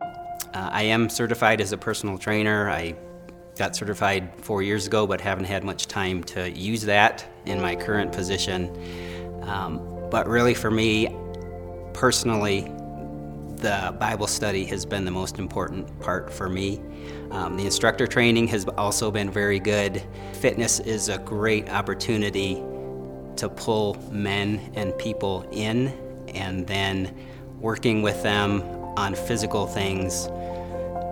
Uh, I am certified as a personal trainer. I got certified four years ago, but haven't had much time to use that in my current position. Um, but really, for me personally, the Bible study has been the most important part for me. Um, the instructor training has also been very good. Fitness is a great opportunity to pull men and people in, and then working with them on physical things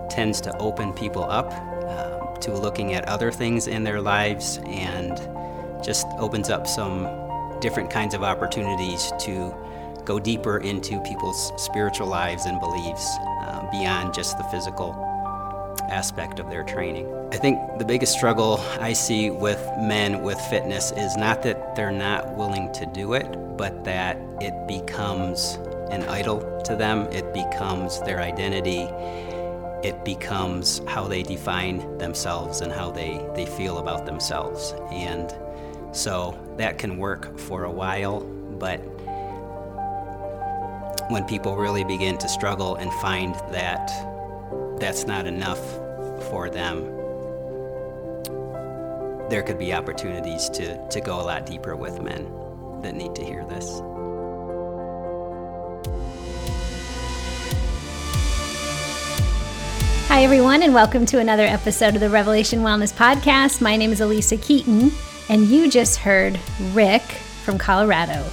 tends to open people up uh, to looking at other things in their lives and just opens up some different kinds of opportunities to go deeper into people's spiritual lives and beliefs uh, beyond just the physical aspect of their training. I think the biggest struggle I see with men with fitness is not that they're not willing to do it, but that it becomes an idol to them, it becomes their identity, it becomes how they define themselves and how they, they feel about themselves. And so that can work for a while, but when people really begin to struggle and find that that's not enough for them, there could be opportunities to, to go a lot deeper with men that need to hear this. Everyone, and welcome to another episode of the Revelation Wellness Podcast. My name is Alisa Keeton, and you just heard Rick from Colorado.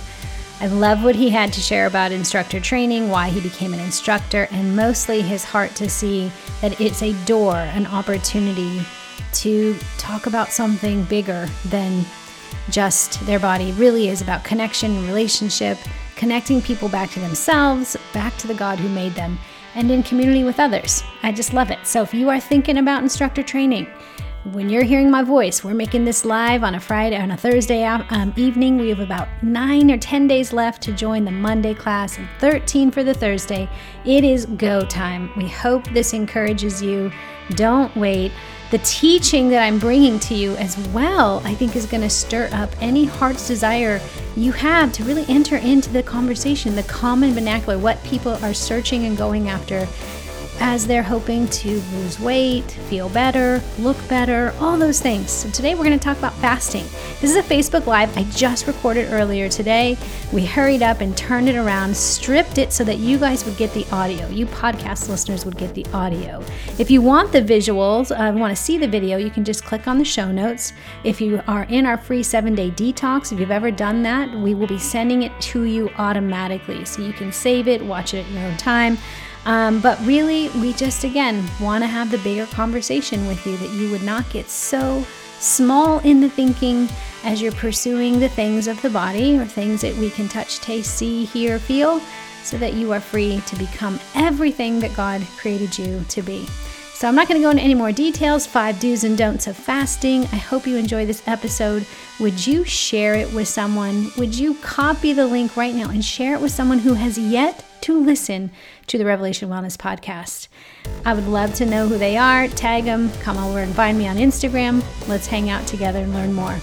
I love what he had to share about instructor training, why he became an instructor, and mostly his heart to see that it's a door, an opportunity to talk about something bigger than just their body. It really is about connection, relationship, connecting people back to themselves, back to the God who made them, and in community with others. I just love it. So if you are thinking about instructor training, when you're hearing my voice, we're making this live on a Friday, on a Thursday um, evening. We have about nine or 10 days left to join the Monday class and 13 for the Thursday. It is go time. We hope this encourages you. Don't wait. The teaching that I'm bringing to you as well, I think, is going to stir up any heart's desire you have to really enter into the conversation, the common vernacular, what people are searching and going after as they're hoping to lose weight, feel better, look better, all those things. So today we're going to talk about fasting. This is a Facebook Live I just recorded earlier today. We hurried up and turned it around, stripped it so that you guys would get the audio. You podcast listeners would get the audio. If you want the visuals, uh, want to see the video, you can just click on the show notes. If you are in our free seven day detox, if you've ever done that, we will be sending it to you automatically. So you can save it, watch it at your own time. Um, but really, we just again want to have the bigger conversation with you that you would not get so small in the thinking as you're pursuing the things of the body or things that we can touch, taste, see, hear, feel, so that you are free to become everything that God created you to be. So, I'm not going to go into any more details, five do's and don'ts of fasting. I hope you enjoy this episode. Would you share it with someone? Would you copy the link right now and share it with someone who has yet to listen to the Revelation Wellness Podcast. I would love to know who they are. Tag them, come over and find me on Instagram. Let's hang out together and learn more.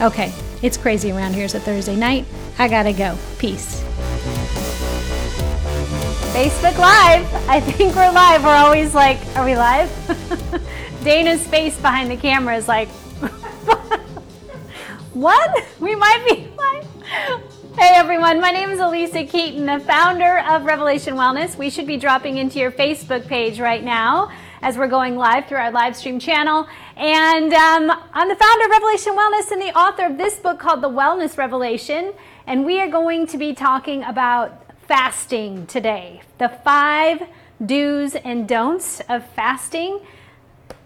Okay, it's crazy around here. It's a Thursday night. I gotta go. Peace. Facebook Live. I think we're live. We're always like, are we live? Dana's face behind the camera is like, what? We might be. Hey everyone, my name is Alisa Keeton, the founder of Revelation Wellness. We should be dropping into your Facebook page right now as we're going live through our live stream channel. And um, I'm the founder of Revelation Wellness and the author of this book called The Wellness Revelation. And we are going to be talking about fasting today. The five do's and don'ts of fasting.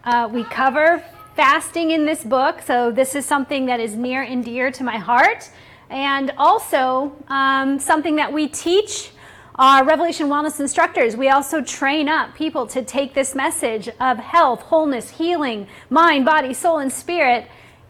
Uh, we cover fasting in this book, so this is something that is near and dear to my heart and also um, something that we teach our Revelation Wellness instructors. We also train up people to take this message of health, wholeness, healing, mind, body, soul, and spirit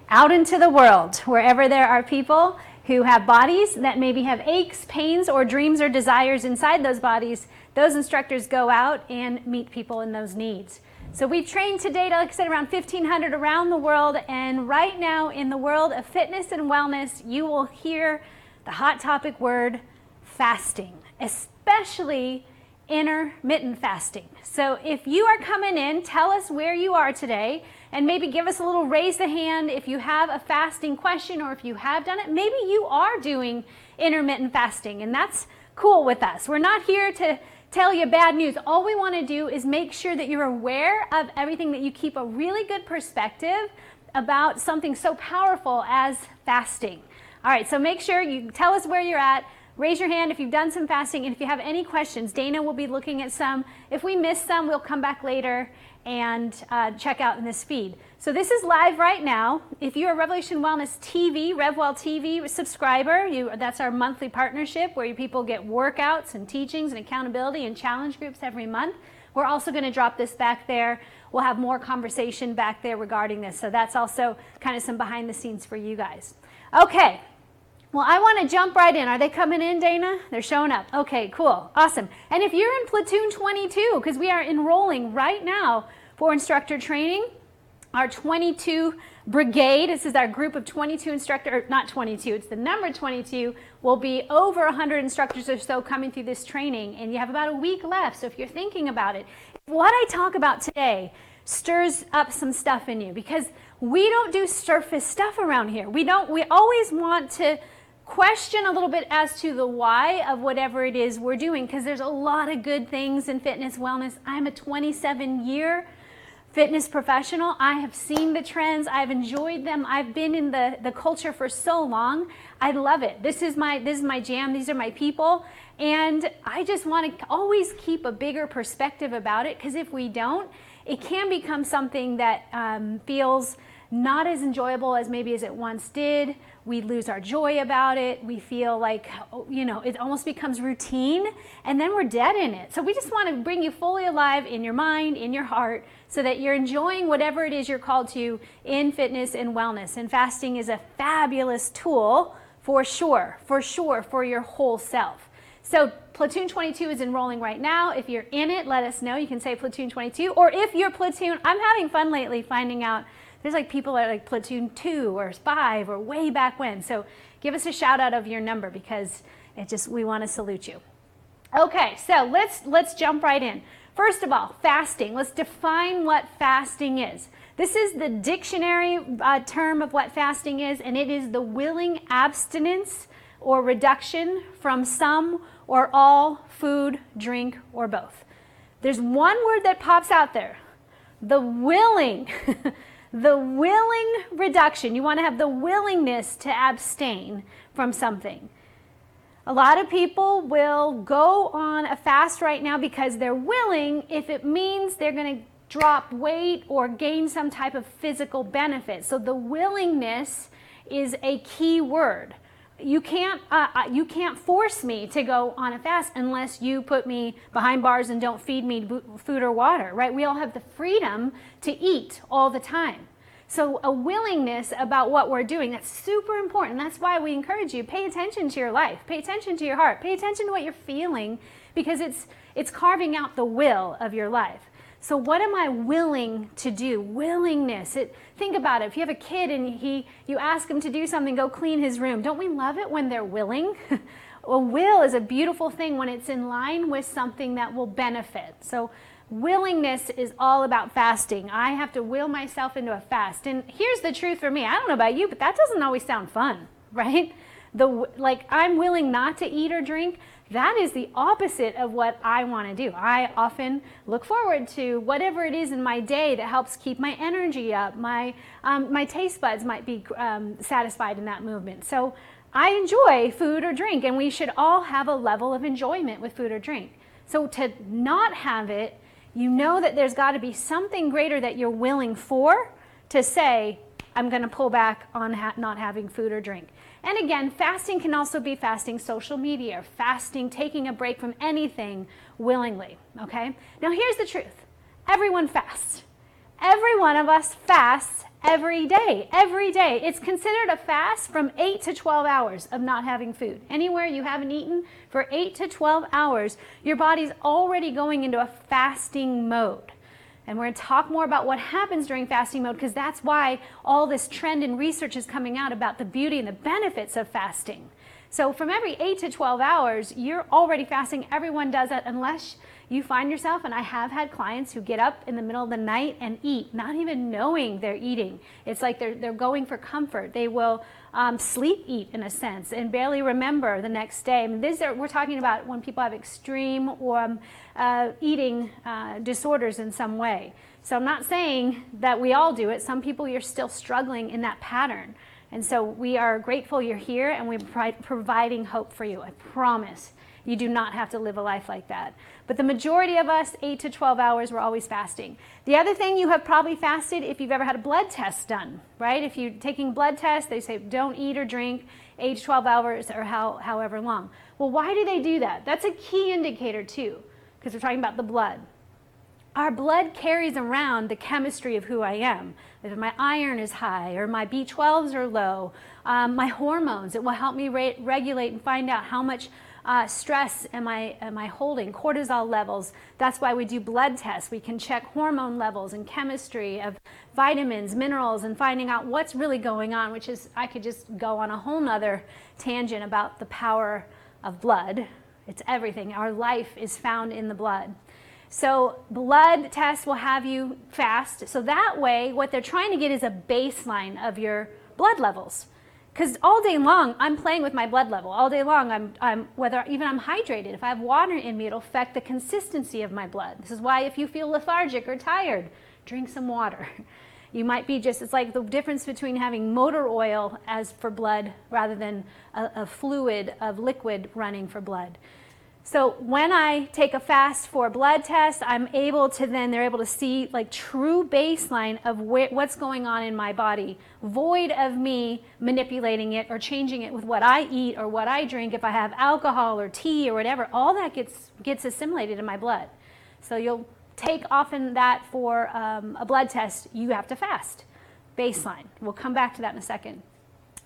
out into the world, wherever there are people who have bodies that maybe have aches, pains, or dreams or desires inside those bodies. Those instructors go out and meet people in those needs. So we've trained to date, like I said, around 1,500 around the world. And right now, in the world of fitness and wellness, you will hear the hot topic word fasting, especially intermittent fasting. So if you are coming in, tell us where you are today and maybe give us a little raise the hand if you have a fasting question or if you have done it. Maybe you are doing intermittent fasting and that's cool with us. We're not here to tell you bad news. All we want to do is make sure that you're aware of everything, that you keep a really good perspective about something so powerful as fasting. All right, so make sure you tell us where you're at. Raise your hand if you've done some fasting, and if you have any questions, Dana will be looking at some. If we miss some, we'll come back later and uh, check out in this feed. So this is live right now. If you're a Revelation Wellness TV, RevWell TV subscriber, you, that's our monthly partnership where people get workouts and teachings and accountability and challenge groups every month. We're also going to drop this back there. We'll have more conversation back there regarding this. So that's also kind of some behind the scenes for you guys. Okay. Well, I want to jump right in. Are they coming in, Dana? They're showing up. Okay, cool. Awesome. And if you're in platoon 22, because we are enrolling right now for instructor training, our 22 brigade, this is our group of 22 instructors, not 22, it's the number 22, will be over 100 instructors or so coming through this training, and you have about a week left. So if you're thinking about it, what I talk about today stirs up some stuff in you because we don't do surface stuff around here. We don't, we always want to question a little bit as to the why of whatever it is we're doing because there's a lot of good things in fitness wellness. I'm a 27 year fitness professional. I have seen the trends. I've enjoyed them. I've been in the, the culture for so long. I love it. This is my this is my jam. These are my people. And I just want to always keep a bigger perspective about it because if we don't, it can become something that um, feels not as enjoyable as maybe as it once did. We lose our joy about it. We feel like, you know, it almost becomes routine and then we're dead in it. So we just want to bring you fully alive in your mind, in your heart, so that you're enjoying whatever it is you're called to in fitness and wellness. And fasting is a fabulous tool for sure, for sure, for your whole self. So Platoon 22 is enrolling right now. If you're in it, let us know. You can say Platoon 22. Or if you're Platoon, I'm having fun lately finding out there's like people that are like platoon two or five or way back when. So give us a shout out of your number because it just we want to salute you. Okay, so let's let's jump right in. First of all, fasting. Let's define what fasting is. This is the dictionary uh, term of what fasting is, and it is the willing abstinence or reduction from some or all food, drink, or both. There's one word that pops out there the willing. the willing reduction. You want to have the willingness to abstain from something. A lot of people will go on a fast right now because they're willing if it means they're going to drop weight or gain some type of physical benefit. So the willingness is a key word. You can't uh, uh, you can't force me to go on a fast unless you put me behind bars and don't feed me food or water right? We all have the freedom to eat all the time so a willingness about what we're doing that's super important that's why we encourage you pay attention to your life pay attention to your heart pay attention to what you're feeling because it's it's carving out the will of your life so what am I willing to do? Willingness. It, think about it. If you have a kid and he, you ask him to do something, go clean his room. Don't we love it when they're willing? a will is a beautiful thing when it's in line with something that will benefit. So willingness is all about fasting. I have to will myself into a fast. And here's the truth for me. I don't know about you, but that doesn't always sound fun, right? The like I'm willing not to eat or drink that is the opposite of what I want to do. I often look forward to whatever it is in my day that helps keep my energy up. My, um, my taste buds might be um, satisfied in that movement. So I enjoy food or drink, and we should all have a level of enjoyment with food or drink. So to not have it, you know that there's got to be something greater that you're willing for to say, I'm going to pull back on ha- not having food or drink. And again, fasting can also be fasting social media, fasting, taking a break from anything willingly. Okay? Now, here's the truth everyone fasts. Every one of us fasts every day. Every day. It's considered a fast from 8 to 12 hours of not having food. Anywhere you haven't eaten for 8 to 12 hours, your body's already going into a fasting mode. And we're going to talk more about what happens during fasting mode because that's why all this trend and research is coming out about the beauty and the benefits of fasting. So from every 8 to 12 hours, you're already fasting. Everyone does that unless you find yourself, and I have had clients who get up in the middle of the night and eat, not even knowing they're eating. It's like they're, they're going for comfort. They will um, sleep eat in a sense and barely remember the next day. I mean, are, we're talking about when people have extreme or, um, uh, eating uh, disorders in some way. So I'm not saying that we all do it. Some people you're still struggling in that pattern. And so we are grateful you're here and we're providing hope for you. I promise. You do not have to live a life like that. But the majority of us, 8 to 12 hours, we're always fasting. The other thing you have probably fasted if you've ever had a blood test done, right? If you're taking blood tests, they say don't eat or drink 8 to 12 hours or how, however long. Well, why do they do that? That's a key indicator, too, because we're talking about the blood. Our blood carries around the chemistry of who I am. If my iron is high or my B12s are low, um, my hormones, it will help me re- regulate and find out how much uh, stress am I, am I holding, cortisol levels. That's why we do blood tests. We can check hormone levels and chemistry of vitamins, minerals, and finding out what's really going on, which is, I could just go on a whole nother tangent about the power of blood. It's everything. Our life is found in the blood. So, blood tests will have you fast. So, that way, what they're trying to get is a baseline of your blood levels. Because all day long i'm playing with my blood level. All day long I'm, I'm whether even i'm hydrated. If i have water in me it'll affect the consistency of my blood. This is why if you feel lethargic or tired drink some water. You might be just it's like the difference between having motor oil as for blood rather than a, a fluid of liquid running for blood so when I take a fast for a blood test, I'm able to then, they're able to see like true baseline of wh- what's going on in my body, void of me manipulating it or changing it with what I eat or what I drink. If I have alcohol or tea or whatever, all that gets, gets assimilated in my blood. So you'll take often that for um, a blood test, you have to fast. Baseline. We'll come back to that in a second.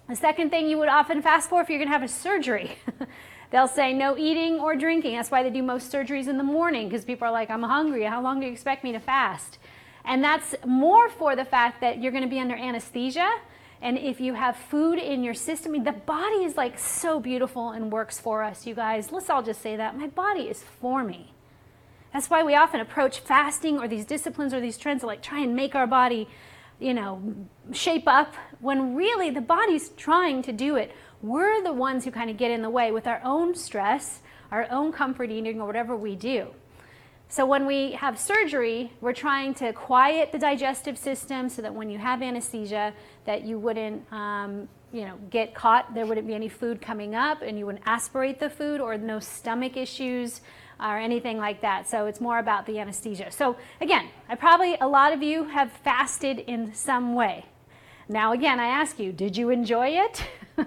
The second thing you would often fast for if you're going to have a surgery. They'll say no eating or drinking. That's why they do most surgeries in the morning because people are like, I'm hungry. How long do you expect me to fast? And that's more for the fact that you're going to be under anesthesia. And if you have food in your system, the body is like so beautiful and works for us, you guys. Let's all just say that. My body is for me. That's why we often approach fasting or these disciplines or these trends to like try and make our body, you know, shape up when really the body's trying to do it we're the ones who kind of get in the way with our own stress, our own comfort eating, or whatever we do. So when we have surgery, we're trying to quiet the digestive system so that when you have anesthesia, that you wouldn't, um, you know, get caught. There wouldn't be any food coming up, and you wouldn't aspirate the food, or no stomach issues, or anything like that. So it's more about the anesthesia. So again, I probably a lot of you have fasted in some way. Now again, I ask you, did you enjoy it?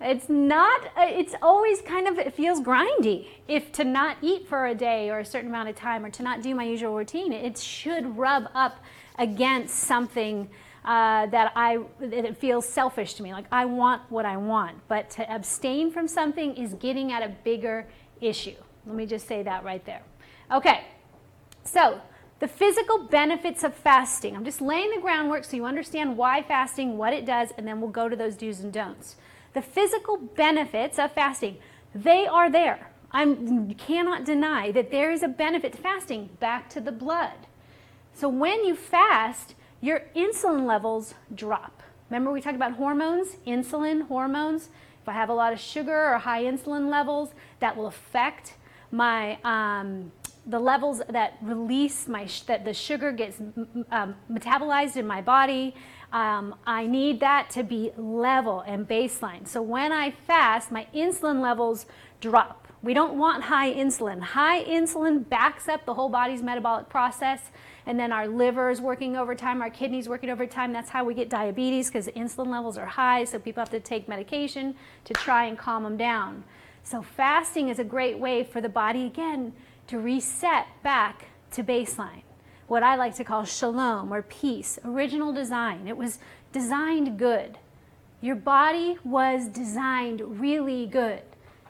It's not, it's always kind of, it feels grindy. If to not eat for a day or a certain amount of time or to not do my usual routine, it should rub up against something uh, that I, that it feels selfish to me. Like I want what I want. But to abstain from something is getting at a bigger issue. Let me just say that right there. Okay, so the physical benefits of fasting. I'm just laying the groundwork so you understand why fasting, what it does, and then we'll go to those do's and don'ts. The physical benefits of fasting, they are there. I cannot deny that there is a benefit to fasting back to the blood. So when you fast, your insulin levels drop. Remember, we talked about hormones, insulin, hormones. If I have a lot of sugar or high insulin levels, that will affect my um, the levels that release my that the sugar gets um, metabolized in my body um, I need that to be level and baseline. So when I fast, my insulin levels drop. We don't want high insulin. High insulin backs up the whole body's metabolic process, and then our liver is working overtime, our kidneys working overtime. That's how we get diabetes because insulin levels are high, so people have to take medication to try and calm them down. So fasting is a great way for the body again to reset back to baseline what I like to call shalom or peace, original design. It was designed good. Your body was designed really good.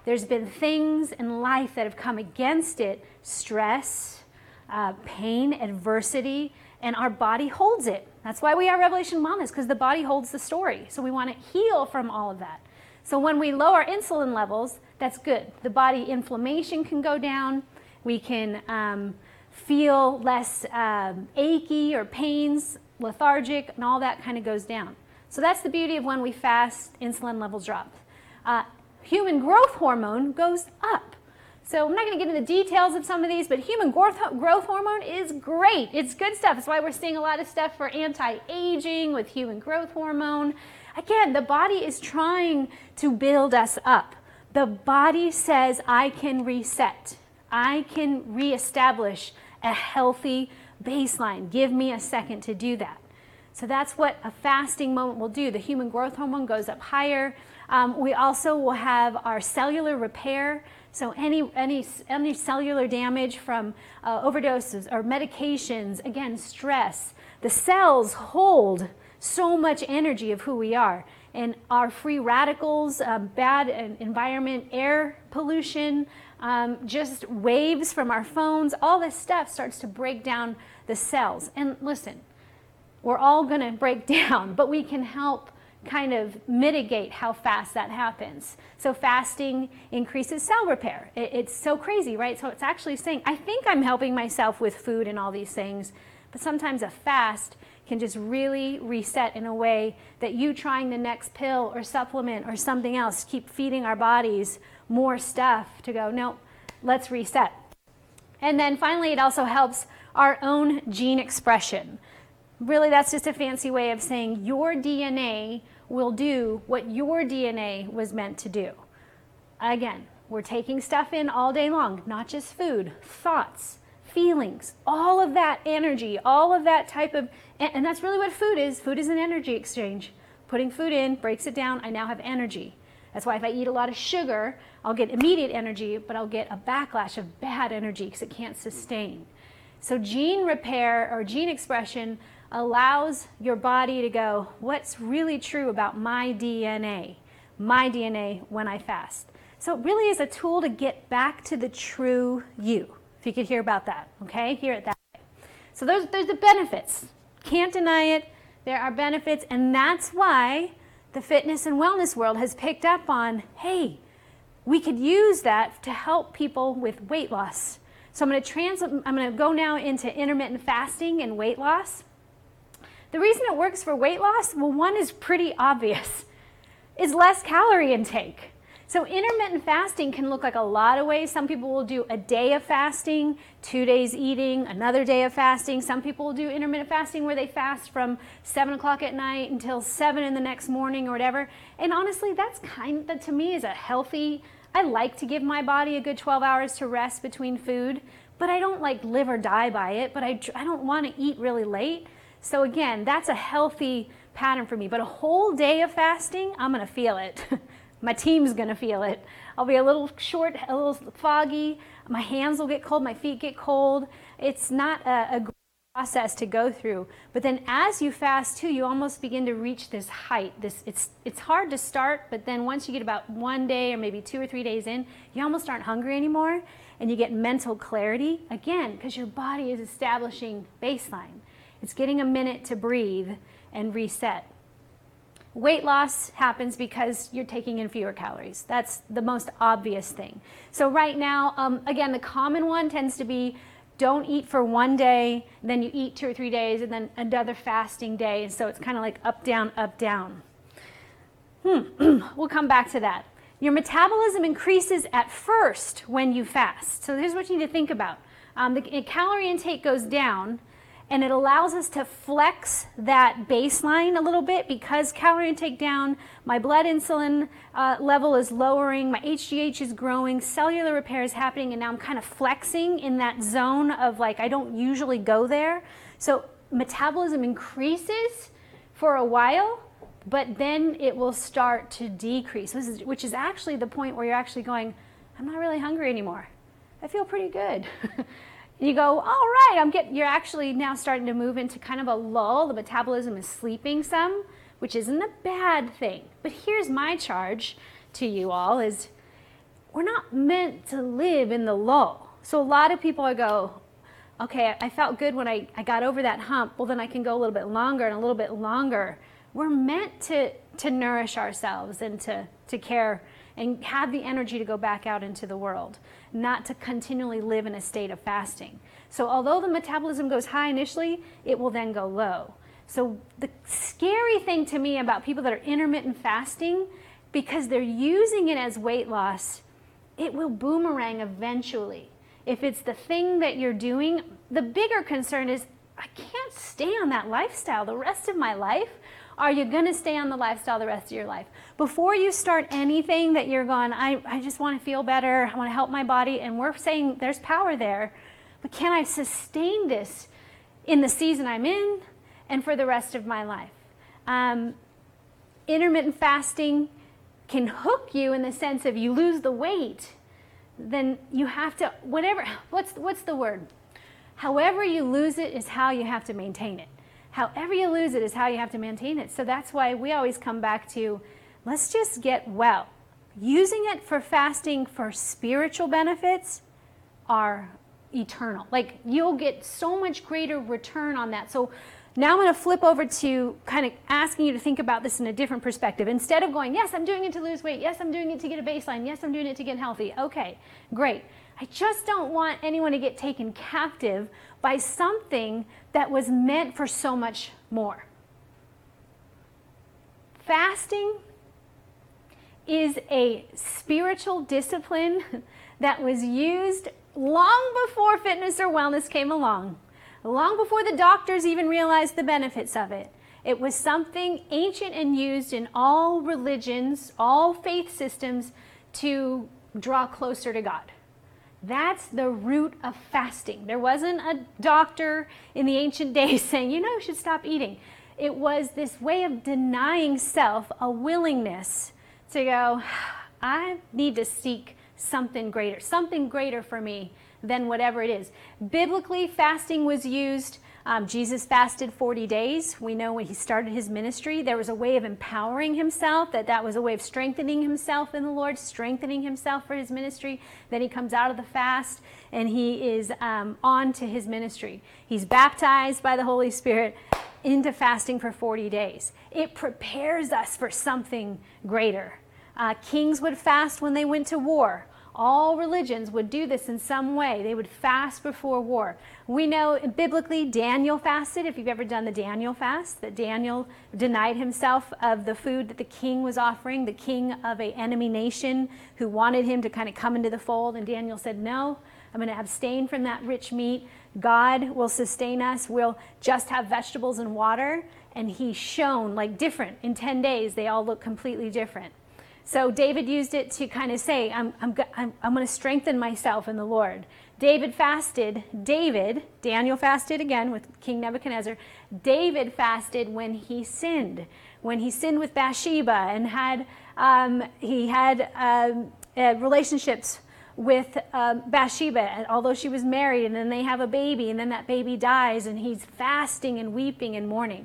There's been things in life that have come against it stress, uh, pain, adversity, and our body holds it. That's why we are Revelation Wellness, because the body holds the story. So we want to heal from all of that. So when we lower insulin levels, that's good. The body inflammation can go down. We can um, feel less um, achy or pains, lethargic, and all that kind of goes down. So that's the beauty of when we fast, insulin levels drop. Uh, human growth hormone goes up. So I'm not going to get into the details of some of these, but human growth, growth hormone is great. It's good stuff. That's why we're seeing a lot of stuff for anti-aging with human growth hormone. Again, the body is trying to build us up. The body says, I can reset. I can reestablish a healthy baseline. Give me a second to do that. So that's what a fasting moment will do. The human growth hormone goes up higher. Um, we also will have our cellular repair. So any any any cellular damage from uh, overdoses or medications, again, stress. The cells hold so much energy of who we are, and our free radicals, uh, bad environment, air pollution, um, just waves from our phones, all this stuff starts to break down the cells. And listen, we're all going to break down, but we can help kind of mitigate how fast that happens. So fasting increases cell repair. It, it's so crazy, right? So it's actually saying, I think I'm helping myself with food and all these things, but sometimes a fast can just really reset in a way that you trying the next pill or supplement or something else keep feeding our bodies more stuff to go, no, let's reset. And then finally, it also helps our own gene expression. Really, that's just a fancy way of saying your DNA will do what your DNA was meant to do. Again, we're taking stuff in all day long, not just food, thoughts, feelings, all of that energy, all of that type of, and that's really what food is. Food is an energy exchange. Putting food in breaks it down. I now have energy. That's why if I eat a lot of sugar, I'll get immediate energy, but I'll get a backlash of bad energy because it can't sustain. So, gene repair or gene expression allows your body to go, what's really true about my DNA, my DNA when I fast. So it really is a tool to get back to the true you. If you could hear about that, okay? Hear it that way. So there's, there's the benefits. Can't deny it. There are benefits, and that's why the fitness and wellness world has picked up on hey, we could use that to help people with weight loss. So I'm going to trans I'm going to go now into intermittent fasting and weight loss. The reason it works for weight loss, well, one is pretty obvious, is less calorie intake. So intermittent fasting can look like a lot of ways. Some people will do a day of fasting, two days eating, another day of fasting. Some people will do intermittent fasting where they fast from seven o'clock at night until seven in the next morning or whatever. And honestly, that's kind that to me is a healthy. I like to give my body a good 12 hours to rest between food, but I don't like live or die by it. But I, I don't want to eat really late. So again, that's a healthy pattern for me. But a whole day of fasting, I'm going to feel it. my team's to feel it. I'll be a little short, a little foggy. My hands will get cold, my feet get cold. It's not a, a process to go through. But then as you fast too, you almost begin to reach this height. This it's it's hard to start, but then once you get about one day or maybe two or three days in, you almost aren't hungry anymore and you get mental clarity again because your body is establishing baseline. It's getting a minute to breathe and reset. Weight loss happens because you're taking in fewer calories. That's the most obvious thing. So, right now, um, again, the common one tends to be don't eat for one day, then you eat two or three days, and then another fasting day. And so it's kind of like up, down, up, down. Hmm. we'll come back to that. Your metabolism increases at first when you fast. So here's what you need to think about. Um, the calorie intake goes down, and it allows us to flex that baseline a little bit because calorie intake down, my blood insulin uh, level is lowering, my HGH is growing, cellular repair is happening, and now I'm kind of flexing in that zone of like I don't usually go there. So metabolism increases for a while, but then it will start to decrease, which is actually the point where you're actually going, I'm not really hungry anymore. I feel pretty good. you go, all right, I'm getting, you're actually now starting to move into kind of a lull. The metabolism is sleeping some, which isn't a bad thing. But here's my charge to you all is we're not meant to live in the lull. So a lot of people go, okay, I felt good when I, I got over that hump. Well, then I can go a little bit longer and a little bit longer. We're meant to, to nourish ourselves and to, to care and have the energy to go back out into the world, not to continually live in a state of fasting. So, although the metabolism goes high initially, it will then go low. So, the scary thing to me about people that are intermittent fasting, because they're using it as weight loss, it will boomerang eventually. If it's the thing that you're doing, the bigger concern is I can't stay on that lifestyle the rest of my life. Are you going to stay on the lifestyle the rest of your life? Before you start anything that you're going, I, I just want to feel better, I want to help my body, and we're saying there's power there, but can I sustain this in the season I'm in and for the rest of my life? Um, intermittent fasting can hook you in the sense of you lose the weight, then you have to, whatever, what's, what's the word? However, you lose it is how you have to maintain it. However, you lose it is how you have to maintain it. So that's why we always come back to let's just get well. Using it for fasting for spiritual benefits are eternal. Like you'll get so much greater return on that. So now I'm going to flip over to kind of asking you to think about this in a different perspective. Instead of going, yes, I'm doing it to lose weight. Yes, I'm doing it to get a baseline. Yes, I'm doing it to get healthy. Okay, great. I just don't want anyone to get taken captive by something that was meant for so much more. Fasting is a spiritual discipline that was used long before fitness or wellness came along, long before the doctors even realized the benefits of it. It was something ancient and used in all religions, all faith systems to draw closer to God. That's the root of fasting. There wasn't a doctor in the ancient days saying, you know, you should stop eating. It was this way of denying self a willingness to go, I need to seek something greater, something greater for me than whatever it is. Biblically, fasting was used um, Jesus fasted 40 days. We know when he started his ministry, there was a way of empowering himself, that that was a way of strengthening himself in the Lord, strengthening himself for his ministry. Then he comes out of the fast and he is um, on to his ministry. He's baptized by the Holy Spirit into fasting for 40 days. It prepares us for something greater. Uh, kings would fast when they went to war. All religions would do this in some way. They would fast before war. We know biblically Daniel fasted, if you've ever done the Daniel fast, that Daniel denied himself of the food that the king was offering, the king of an enemy nation who wanted him to kind of come into the fold. And Daniel said, No, I'm going to abstain from that rich meat. God will sustain us. We'll just have vegetables and water. And he shone like different. In 10 days, they all look completely different. So David used it to kind of say, I'm, I'm, I'm, I'm going to strengthen myself in the Lord. David fasted. David, Daniel fasted again with King Nebuchadnezzar. David fasted when he sinned, when he sinned with Bathsheba and had um, he had um, uh, relationships with um, Bathsheba, and although she was married, and then they have a baby, and then that baby dies, and he's fasting and weeping and mourning.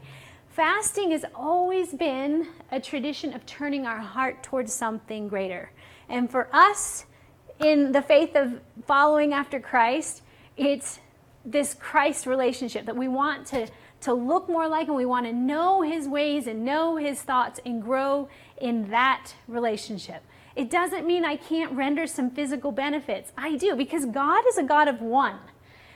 Fasting has always been a tradition of turning our heart towards something greater. And for us, in the faith of following after Christ, it's this Christ relationship that we want to, to look more like and we want to know his ways and know his thoughts and grow in that relationship. It doesn't mean I can't render some physical benefits. I do because God is a God of one.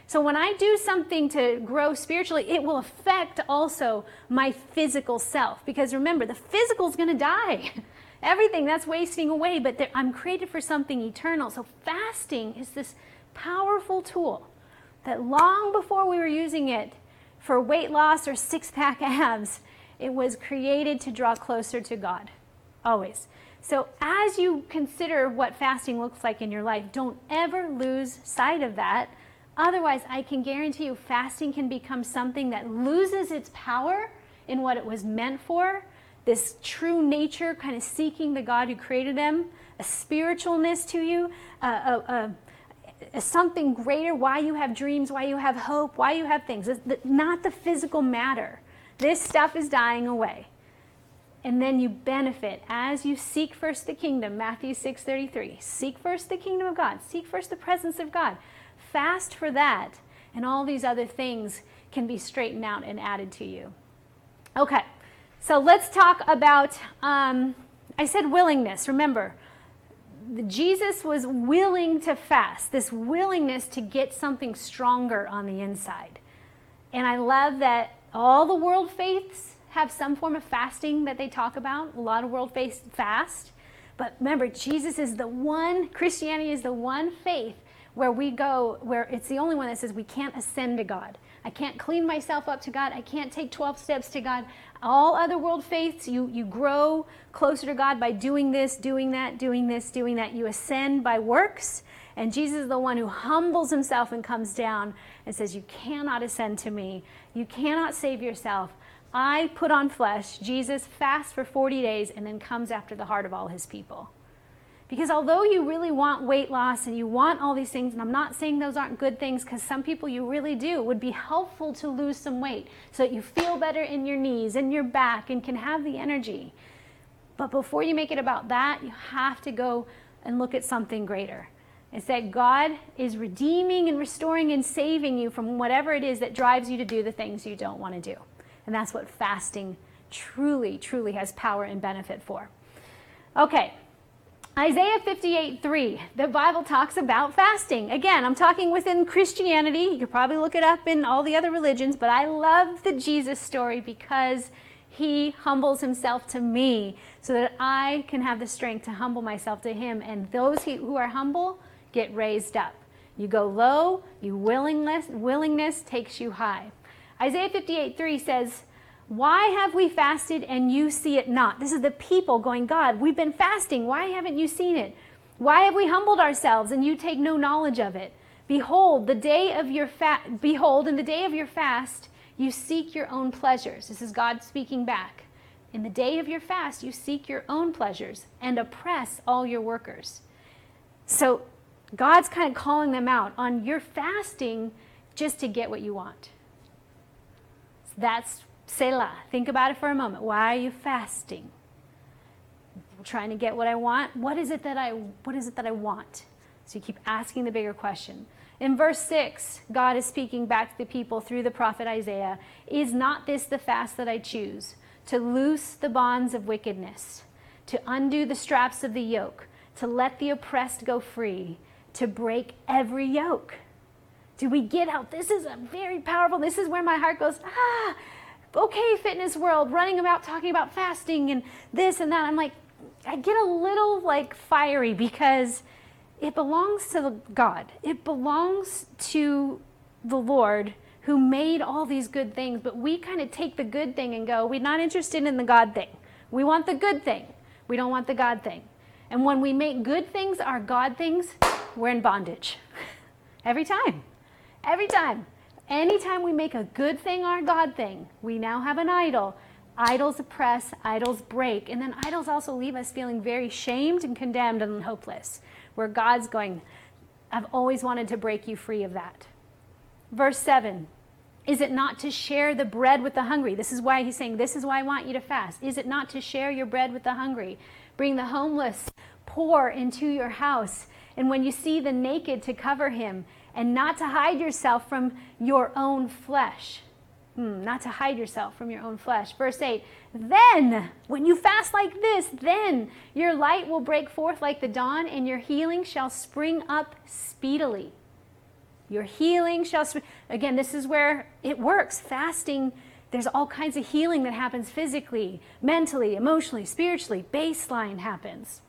So when I do something to grow spiritually, it will affect also my physical self. Because remember, the physical is going to die. Everything that's wasting away, but I'm created for something eternal. So fasting is this powerful tool that long before we were using it for weight loss or six pack abs, it was created to draw closer to God. Always. So, as you consider what fasting looks like in your life, don't ever lose sight of that Otherwise, I can guarantee you fasting can become something that loses its power in what it was meant for this true nature, kind of seeking the God who created them, a spiritualness to you, a, a, a, something greater, why you have dreams, why you have hope, why you have things. Not the physical matter. This stuff is dying away. And then you benefit as you seek first the kingdom, Matthew 6:33. Seek first the kingdom of God. Seek first the presence of God fast for that, and all these other things can be straightened out and added to you. Okay, so let's talk about um, I said willingness. Remember, Jesus was willing to fast, this willingness to get something stronger on the inside. And I love that all the world faiths have some form of fasting that they talk about. A lot of world faiths fast. But remember, Jesus is the one, Christianity is the one faith where we go, where it's the only one that says we can't ascend to God. I can't clean myself up to God. I can't take 12 steps to God. All other world faiths, you, you grow closer to God by doing this, doing that, doing this, doing that. You ascend by works. And Jesus is the one who humbles himself and comes down and says, You cannot ascend to me. You cannot save yourself. I put on flesh. Jesus fasts for 40 days and then comes after the heart of all his people. Because although you really want weight loss and you want all these things, and I'm not saying those aren't good things because some people you really do, would be helpful to lose some weight so that you feel better in your knees and your back and can have the energy. But before you make it about that, you have to go and look at something greater. It's that God is redeeming and restoring and saving you from whatever it is that drives you to do the things you don't want to do. And that's what fasting truly, truly has power and benefit for. Okay, Isaiah 58 3, the Bible talks about fasting. Again, I'm talking within Christianity. You could probably look it up in all the other religions, but I love the Jesus story because he humbles himself to me so that I can have the strength to humble myself to him. And those who are humble get raised up. You go low, you willingness, willingness takes you high. Isaiah 58 3 says, why have we fasted and you see it not? This is the people going, God, we've been fasting. Why haven't you seen it? Why have we humbled ourselves and you take no knowledge of it? Behold, the day of your fast, behold, in the day of your fast, you seek your own pleasures. This is God speaking back. In the day of your fast, you seek your own pleasures and oppress all your workers. So God's kind of calling them out on your fasting just to get what you want. That's Selah. Think about it for a moment. Why are you fasting? Trying to get what I want. What is it that I what is it that I want? So you keep asking the bigger question. In verse 6, God is speaking back to the people through the prophet Isaiah. Is not this the fast that I choose? To loose the bonds of wickedness, to undo the straps of the yoke, to let the oppressed go free, to break every yoke. Do we get how this is a very powerful? This is where my heart goes, ah, okay, fitness world, running about talking about fasting and this and that. I'm like, I get a little like fiery because it belongs to God. It belongs to the Lord who made all these good things, but we kind of take the good thing and go, we're not interested in the God thing. We want the good thing. We don't want the God thing. And when we make good things our God things, we're in bondage. Every time. Every time. Anytime we make a good thing our God thing, we now have an idol. Idols oppress, idols break, and then idols also leave us feeling very shamed and condemned and hopeless. Where God's going, I've always wanted to break you free of that. Verse 7 Is it not to share the bread with the hungry? This is why he's saying, This is why I want you to fast. Is it not to share your bread with the hungry? Bring the homeless poor into your house. And when you see the naked, to cover him and not to hide yourself from your own flesh. Hmm, not to hide yourself from your own flesh. Verse 8 Then, when you fast like this, then your light will break forth like the dawn, and your healing shall spring up speedily. Your healing shall spring. Again, this is where it works. Fasting, there's all kinds of healing that happens physically, mentally, emotionally, spiritually. Baseline happens.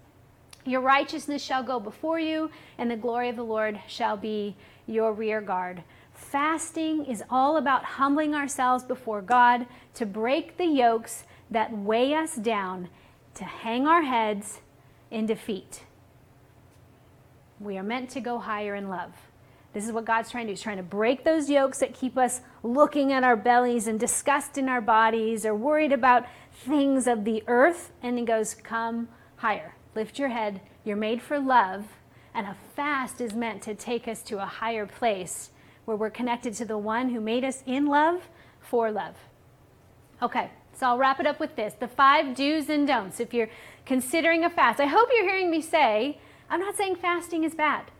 Your righteousness shall go before you, and the glory of the Lord shall be your rear guard. Fasting is all about humbling ourselves before God to break the yokes that weigh us down, to hang our heads in defeat. We are meant to go higher in love. This is what God's trying to do. He's trying to break those yokes that keep us looking at our bellies and disgust in our bodies or worried about things of the earth. And He goes, Come higher. Lift your head. You're made for love. And a fast is meant to take us to a higher place where we're connected to the one who made us in love for love. Okay, so I'll wrap it up with this the five do's and don'ts. If you're considering a fast, I hope you're hearing me say, I'm not saying fasting is bad.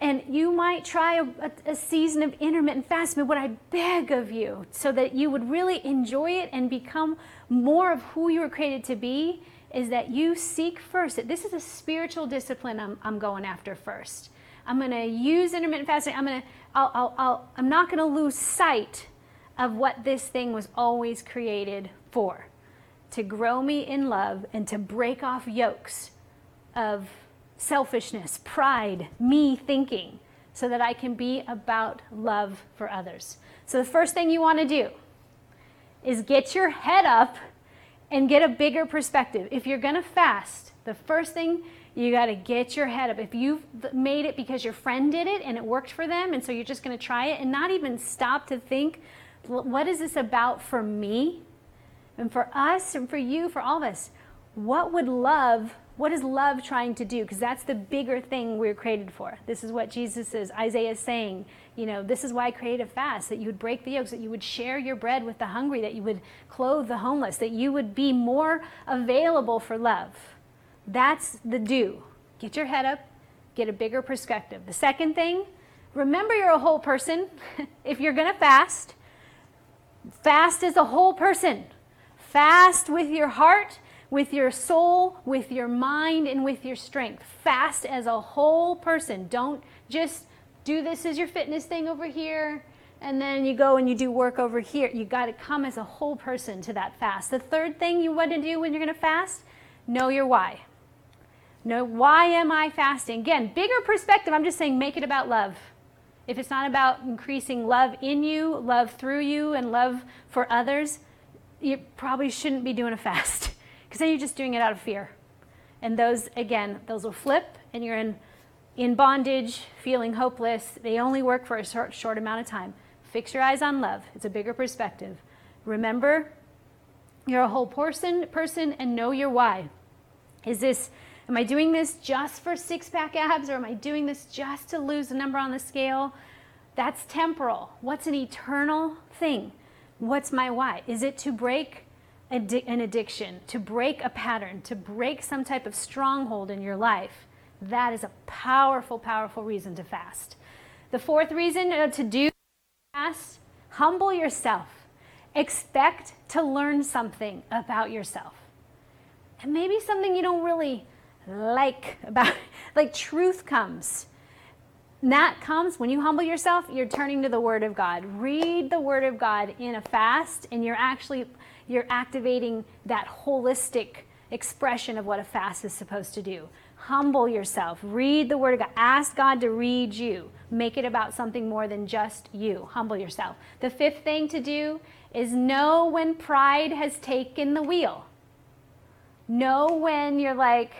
And you might try a, a, a season of intermittent fasting, but what I beg of you, so that you would really enjoy it and become more of who you were created to be, is that you seek first. This is a spiritual discipline I'm, I'm going after first. I'm going to use intermittent fasting. I'm going to, I'll, I'll, I'll, I'm not going to lose sight of what this thing was always created for to grow me in love and to break off yokes of selfishness, pride, me thinking, so that I can be about love for others. So, the first thing you want to do is get your head up and get a bigger perspective. If you're going to fast, the first thing you got to get your head up. If you've made it because your friend did it and it worked for them, and so you're just going to try it and not even stop to think, what is this about for me? And for us and for you, for all of us, what would love, what is love trying to do? Because that's the bigger thing we are created for. This is what Jesus is, Isaiah is saying. You know, this is why I created a fast, that you would break the yokes, that you would share your bread with the hungry, that you would clothe the homeless, that you would be more available for love. That's the do. Get your head up, get a bigger perspective. The second thing, remember you're a whole person. if you're going to fast, fast as a whole person. Fast with your heart, with your soul, with your mind, and with your strength. Fast as a whole person. Don't just do this as your fitness thing over here and then you go and you do work over here. You got to come as a whole person to that fast. The third thing you want to do when you're going to fast, know your why. Know why am I fasting? Again, bigger perspective. I'm just saying make it about love. If it's not about increasing love in you, love through you, and love for others, you probably shouldn't be doing a fast because then you're just doing it out of fear. And those, again, those will flip and you're in, in bondage, feeling hopeless. They only work for a short, short amount of time. Fix your eyes on love. It's a bigger perspective. Remember, you're a whole person, person and know your why. Is this Am I doing this just for six pack abs or am I doing this just to lose a number on the scale? That's temporal. What's an eternal thing? What's my why? Is it to break an addiction, to break a pattern, to break some type of stronghold in your life? That is a powerful, powerful reason to fast. The fourth reason uh, to do fast, humble yourself. Expect to learn something about yourself. And maybe something you don't really like about like truth comes that comes when you humble yourself you're turning to the word of god read the word of god in a fast and you're actually you're activating that holistic expression of what a fast is supposed to do. Humble yourself. Read the word of god. Ask god to read you. Make it about something more than just you. Humble yourself. The fifth thing to do is know when pride has taken the wheel. Know when you're like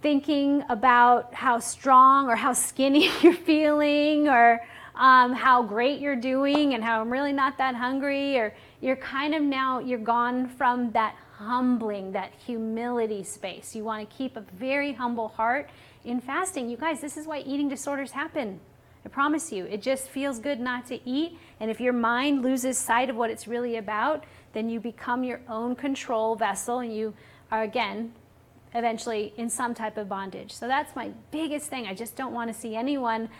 thinking about how strong or how skinny you're feeling or um, how great you're doing and how I'm really not that hungry or you're kind of now you're gone from that humbling that humility space you want to keep a very humble heart in fasting you guys this is why eating disorders happen I promise you, it just feels good not to eat. And if your mind loses sight of what it's really about, then you become your own control vessel and you are, again, eventually in some type of bondage. So that's my biggest thing. I just don't want to see anyone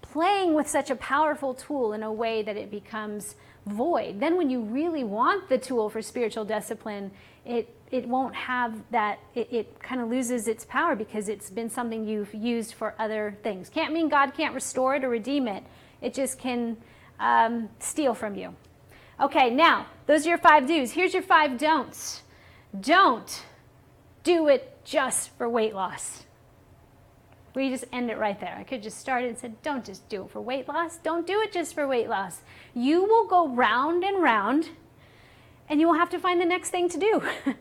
playing with such a powerful tool in a way that it becomes void. Then when you really want the tool for spiritual discipline, it it won't have that it, it kind of loses its power because it's been something you've used for other things. Can't mean God can't restore it or redeem it. It just can um, steal from you. Okay, now those are your five do's. Here's your five don'ts. Don't do it just for weight loss. We just end it right there. I could just start and said, don't just do it for weight loss. Don't do it just for weight loss. You will go round and round and you will have to find the next thing to do.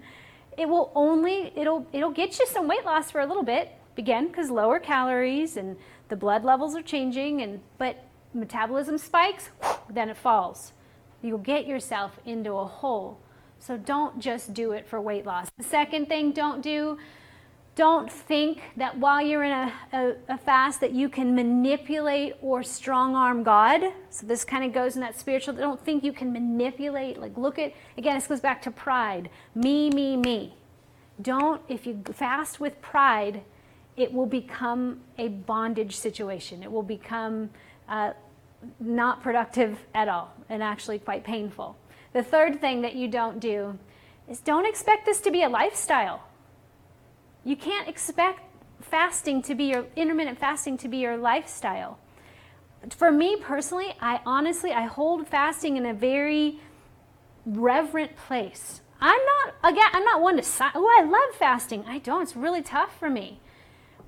it will only, it'll, it'll get you some weight loss for a little bit, again, because lower calories and the blood levels are changing, and but metabolism spikes, then it falls. You'll get yourself into a hole so don't just do it for weight loss. The second thing don't do, don't think that while you're in a, a, a fast that you can manipulate or strong arm God. So this kind of goes in that spiritual, don't think you can manipulate, like look at, again, this goes back to pride. Me, me, me. Don't, if you fast with pride, it will become a bondage situation. It will become uh, not productive at all and actually quite painful. The third thing that you don't do is don't expect this to be a lifestyle. You can't expect fasting to be your intermittent fasting to be your lifestyle. For me personally, I honestly I hold fasting in a very reverent place. I'm not again I'm not one to oh I love fasting. I don't. It's really tough for me.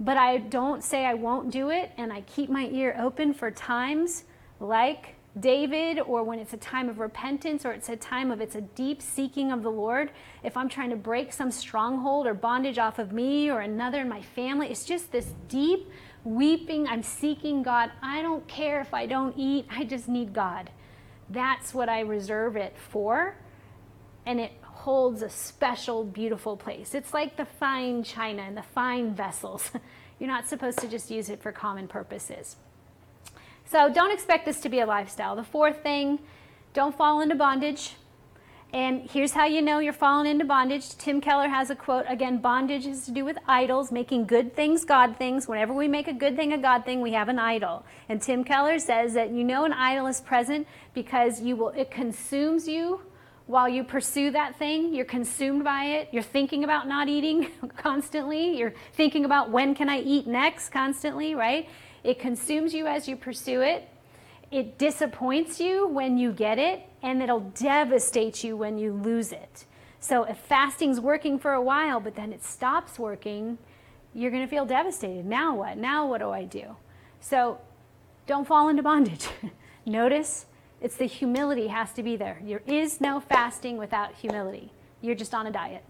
But I don't say I won't do it and I keep my ear open for times like David, or when it's a time of repentance, or it's a time of it's a deep seeking of the Lord, if I'm trying to break some stronghold or bondage off of me or another in my family, it's just this deep weeping. I'm seeking God. I don't care if I don't eat, I just need God. That's what I reserve it for. And it holds a special, beautiful place. It's like the fine china and the fine vessels. You're not supposed to just use it for common purposes. So don't expect this to be a lifestyle. The fourth thing, don't fall into bondage. And here's how you know you're falling into bondage. Tim Keller has a quote again bondage has to do with idols, making good things God things. Whenever we make a good thing a God thing, we have an idol. And Tim Keller says that you know an idol is present because you will it consumes you while you pursue that thing. You're consumed by it. You're thinking about not eating constantly. You're thinking about when can I eat next constantly, right? It consumes you as you pursue it. It disappoints you when you get it, and it'll devastate you when you lose it. So if fasting's working for a while, but then it stops working, you're going to feel devastated. Now what? Now what do I do? So don't fall into bondage. Notice it's the humility has to be there. There is no fasting without humility. You're just on a diet.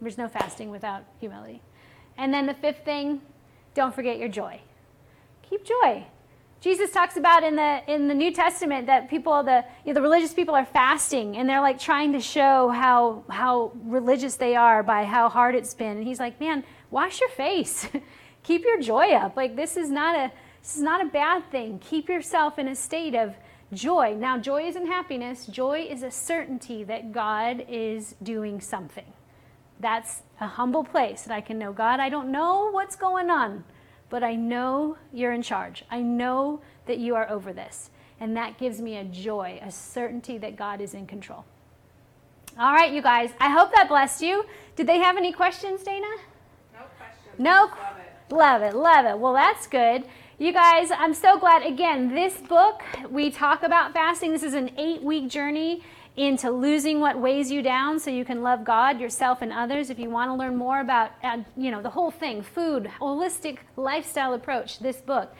There's no fasting without humility. And then the fifth thing, don't forget your joy keep joy. Jesus talks about in the in the New Testament that people the you know, the religious people are fasting and they're like trying to show how how religious they are by how hard it's been. And he's like, "Man, wash your face. Keep your joy up. Like this is not a this is not a bad thing. Keep yourself in a state of joy. Now, joy isn't happiness. Joy is a certainty that God is doing something. That's a humble place that I can know God, I don't know what's going on but I know you're in charge. I know that you are over this. And that gives me a joy, a certainty that God is in control. All right, you guys, I hope that blessed you. Did they have any questions, Dana? No questions. No. Love it. Love it, love it. Well, that's good. You guys, I'm so glad. Again, this book, we talk about fasting. This is an eight week journey into losing what weighs you down so you can love God, yourself, and others. If you want to learn more about, uh, you know, the whole thing, food, holistic lifestyle approach, this book.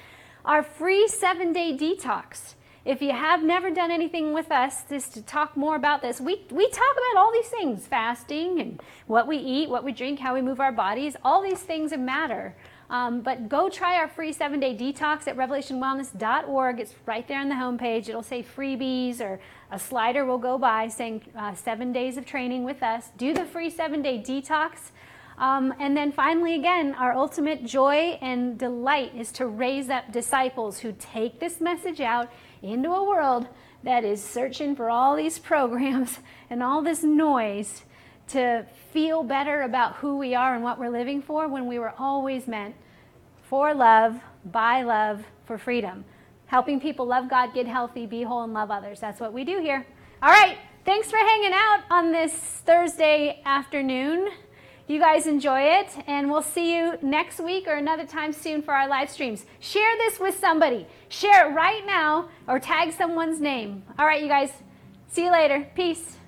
Our free seven day detox. If you have never done anything with us, just to talk more about this, we, we talk about all these things fasting and what we eat, what we drink, how we move our bodies. All these things matter. Um, but go try our free seven day detox at revelationwellness.org. It's right there on the homepage. It'll say freebies or a slider will go by saying uh, seven days of training with us. Do the free seven day detox. Um, and then finally, again, our ultimate joy and delight is to raise up disciples who take this message out into a world that is searching for all these programs and all this noise to feel better about who we are and what we're living for when we were always meant for love, by love, for freedom. Helping people love God, get healthy, be whole, and love others. That's what we do here. All right. Thanks for hanging out on this Thursday afternoon. You guys enjoy it, and we'll see you next week or another time soon for our live streams. Share this with somebody. Share it right now or tag someone's name. All right, you guys. See you later. Peace.